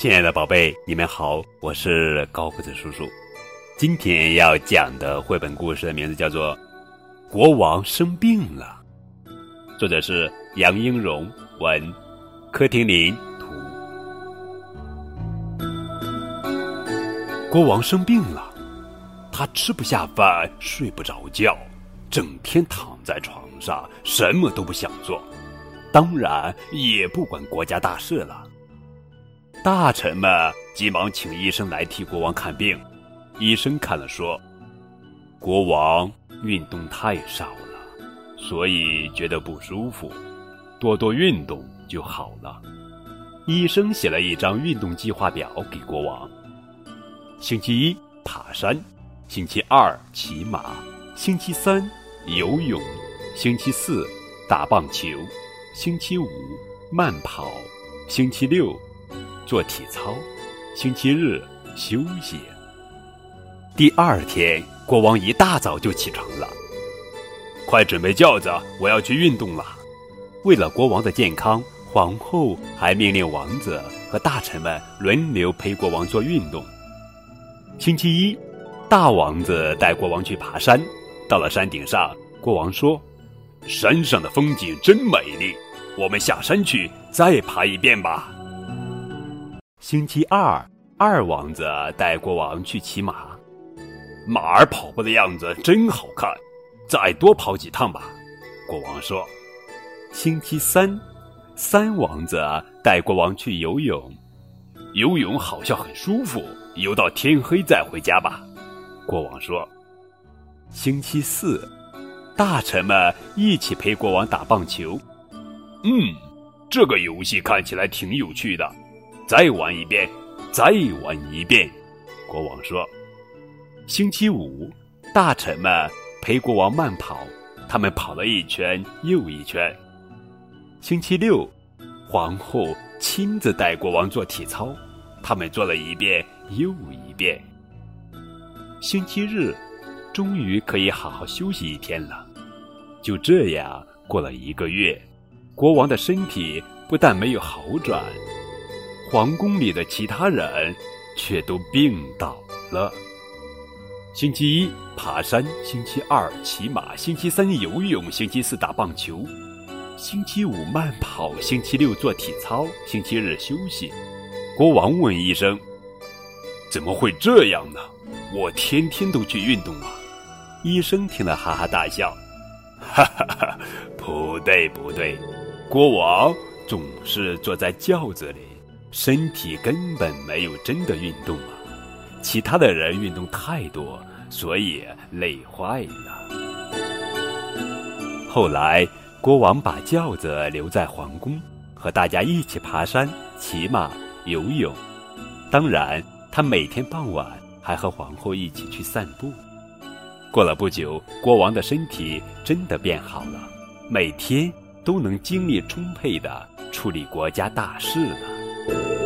亲爱的宝贝，你们好，我是高个子叔叔。今天要讲的绘本故事的名字叫做《国王生病了》，作者是杨英荣，文，柯廷林图。国王生病了，他吃不下饭，睡不着觉，整天躺在床上，什么都不想做，当然也不管国家大事了。大臣们急忙请医生来替国王看病。医生看了说：“国王运动太少了，所以觉得不舒服，多多运动就好了。”医生写了一张运动计划表给国王：星期一爬山，星期二骑马，星期三游泳，星期四打棒球，星期五慢跑，星期六。做体操，星期日休息。第二天，国王一大早就起床了，快准备轿子，我要去运动了。为了国王的健康，皇后还命令王子和大臣们轮流陪国王做运动。星期一，大王子带国王去爬山，到了山顶上，国王说：“山上的风景真美丽，我们下山去再爬一遍吧。”星期二，二王子带国王去骑马，马儿跑步的样子真好看，再多跑几趟吧。国王说。星期三，三王子带国王去游泳，游泳好像很舒服，游到天黑再回家吧。国王说。星期四，大臣们一起陪国王打棒球，嗯，这个游戏看起来挺有趣的。再玩一遍，再玩一遍。国王说：“星期五，大臣们陪国王慢跑，他们跑了一圈又一圈。星期六，皇后亲自带国王做体操，他们做了一遍又一遍。星期日，终于可以好好休息一天了。就这样过了一个月，国王的身体不但没有好转。”皇宫里的其他人却都病倒了。星期一爬山，星期二骑马，星期三游泳，星期四打棒球，星期五慢跑，星期六做体操，星期日休息。国王问医生：“怎么会这样呢？我天天都去运动啊！”医生听了哈哈大笑：“哈哈哈，不对不对，国王总是坐在轿子里。”身体根本没有真的运动啊！其他的人运动太多，所以累坏了。后来，国王把轿子留在皇宫，和大家一起爬山、骑马、游泳。当然，他每天傍晚还和皇后一起去散步。过了不久，国王的身体真的变好了，每天都能精力充沛地处理国家大事了。Thank you.